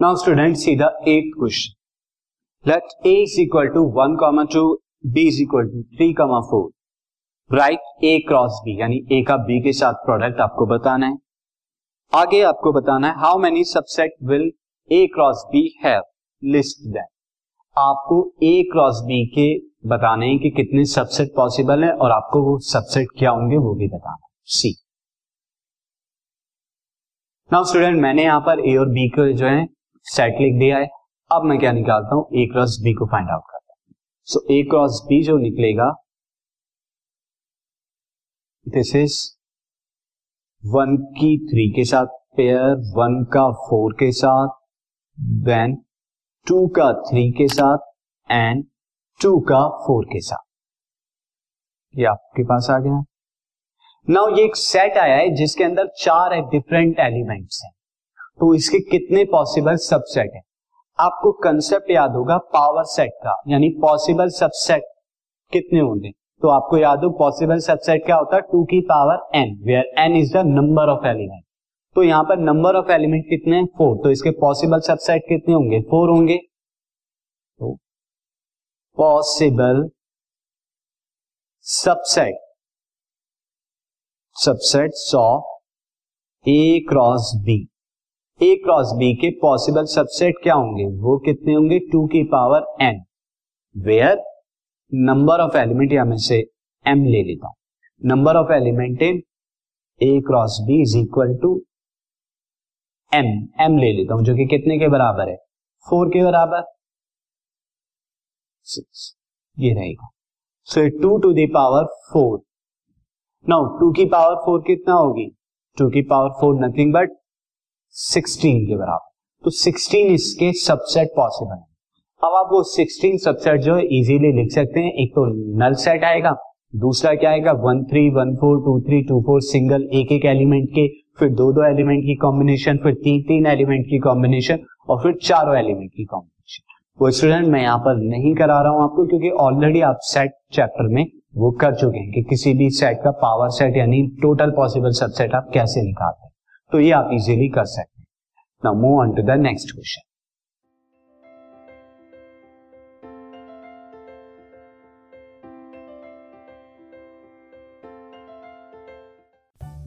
Now students see the eighth question. Let A is equal to 1 comma 2, B is equal to 3 comma 4. Write A cross B यानी A का B के साथ product आपको बताना है। आगे आपको बताना है how many subset will A cross B have list that आपको ए क्रॉस बी के बताने हैं कि कितने सबसेट पॉसिबल है और आपको वो सबसेट क्या होंगे वो भी बताना है। सी नाउ स्टूडेंट मैंने यहाँ पर ए और बी को जो है सेट लिख दिया है अब मैं क्या निकालता हूँ? ए क्रॉस बी को फाइंड आउट करता हूँ। सो ए क्रॉस बी जो निकलेगा दिस इज़ वन की थ्री के साथ पेयर वन का फोर के साथ देन टू का थ्री के साथ एंड टू का फोर के साथ। ये आपके पास आ गया। नाउ ये एक सेट आया है जिसके अंदर चार डिफरेंट एलिमेंट्स हैं। तो इसके कितने पॉसिबल सबसेट है? आपको कंसेप्ट याद होगा पावर सेट का, यानी पॉसिबल सबसेट कितने होंगे? तो आपको याद हो पॉसिबल सबसेट क्या होता है? टू की power N where N is the number of element तो यहाँ पर नंबर ऑफ़ एलिमेंट कितने हैं? फोर तो इसके पॉसिबल सबसेट कितने होंगे? फोर होंगे। तो possible subset subset of A cross B A cross B के पॉसिबल सबसेट क्या होंगे? वो कितने होंगे? टू की power N where number of element या मैं से एम ले लेता हूँ। Number of element in A cross B is equal to M M ले लेता हूँ, जो कि कितने के बराबर है? फोर के बराबर। सिक्स ये रहेगा। So two to the power four now two की पावर फोर कितना होगी? टू की पावर फोर नथिंग बट 16 के बराबर। तो 16 इसके सबसेट पॉसिबल है। अब आप वो 16 सबसेट जो है इजीली लिख सकते हैं। एक तो नल सेट आएगा, दूसरा क्या आएगा? One three one four two three two four single एक एक एलिमेंट के, फिर दो दो एलिमेंट की कॉम्बिनेशन फिर तीन तीन एलिमेंट की कॉम्बिनेशन और फिर चारों एलिमेंट की कॉम्बिनेशन वो स्टूडेंट मैं यहाँ पर नहीं करा रहा हूँ आपको क्योंकि ऑलरेडी आप सेट चैप्टर में वो कर चुके हैं कि किसी भी सेट का पावर सेट यानी टोटल पॉसिबल सबसेट आप कैसे निकालते हैं। तो ये आप इजीली कर सकते हैं। Now move on to the next question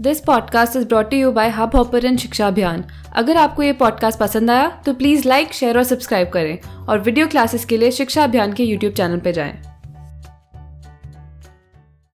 this podcast is brought you by Hub Hopper Shiksha Abhiyan अगर आपको ये पॉडकास्ट पसंद आया तो प्लीज़ लाइक शेयर और सब्सक्राइब करें। और वीडियो क्लासेस के लिए शिक्षा अभियान के यूट्यूब चैनल पर जाएँ।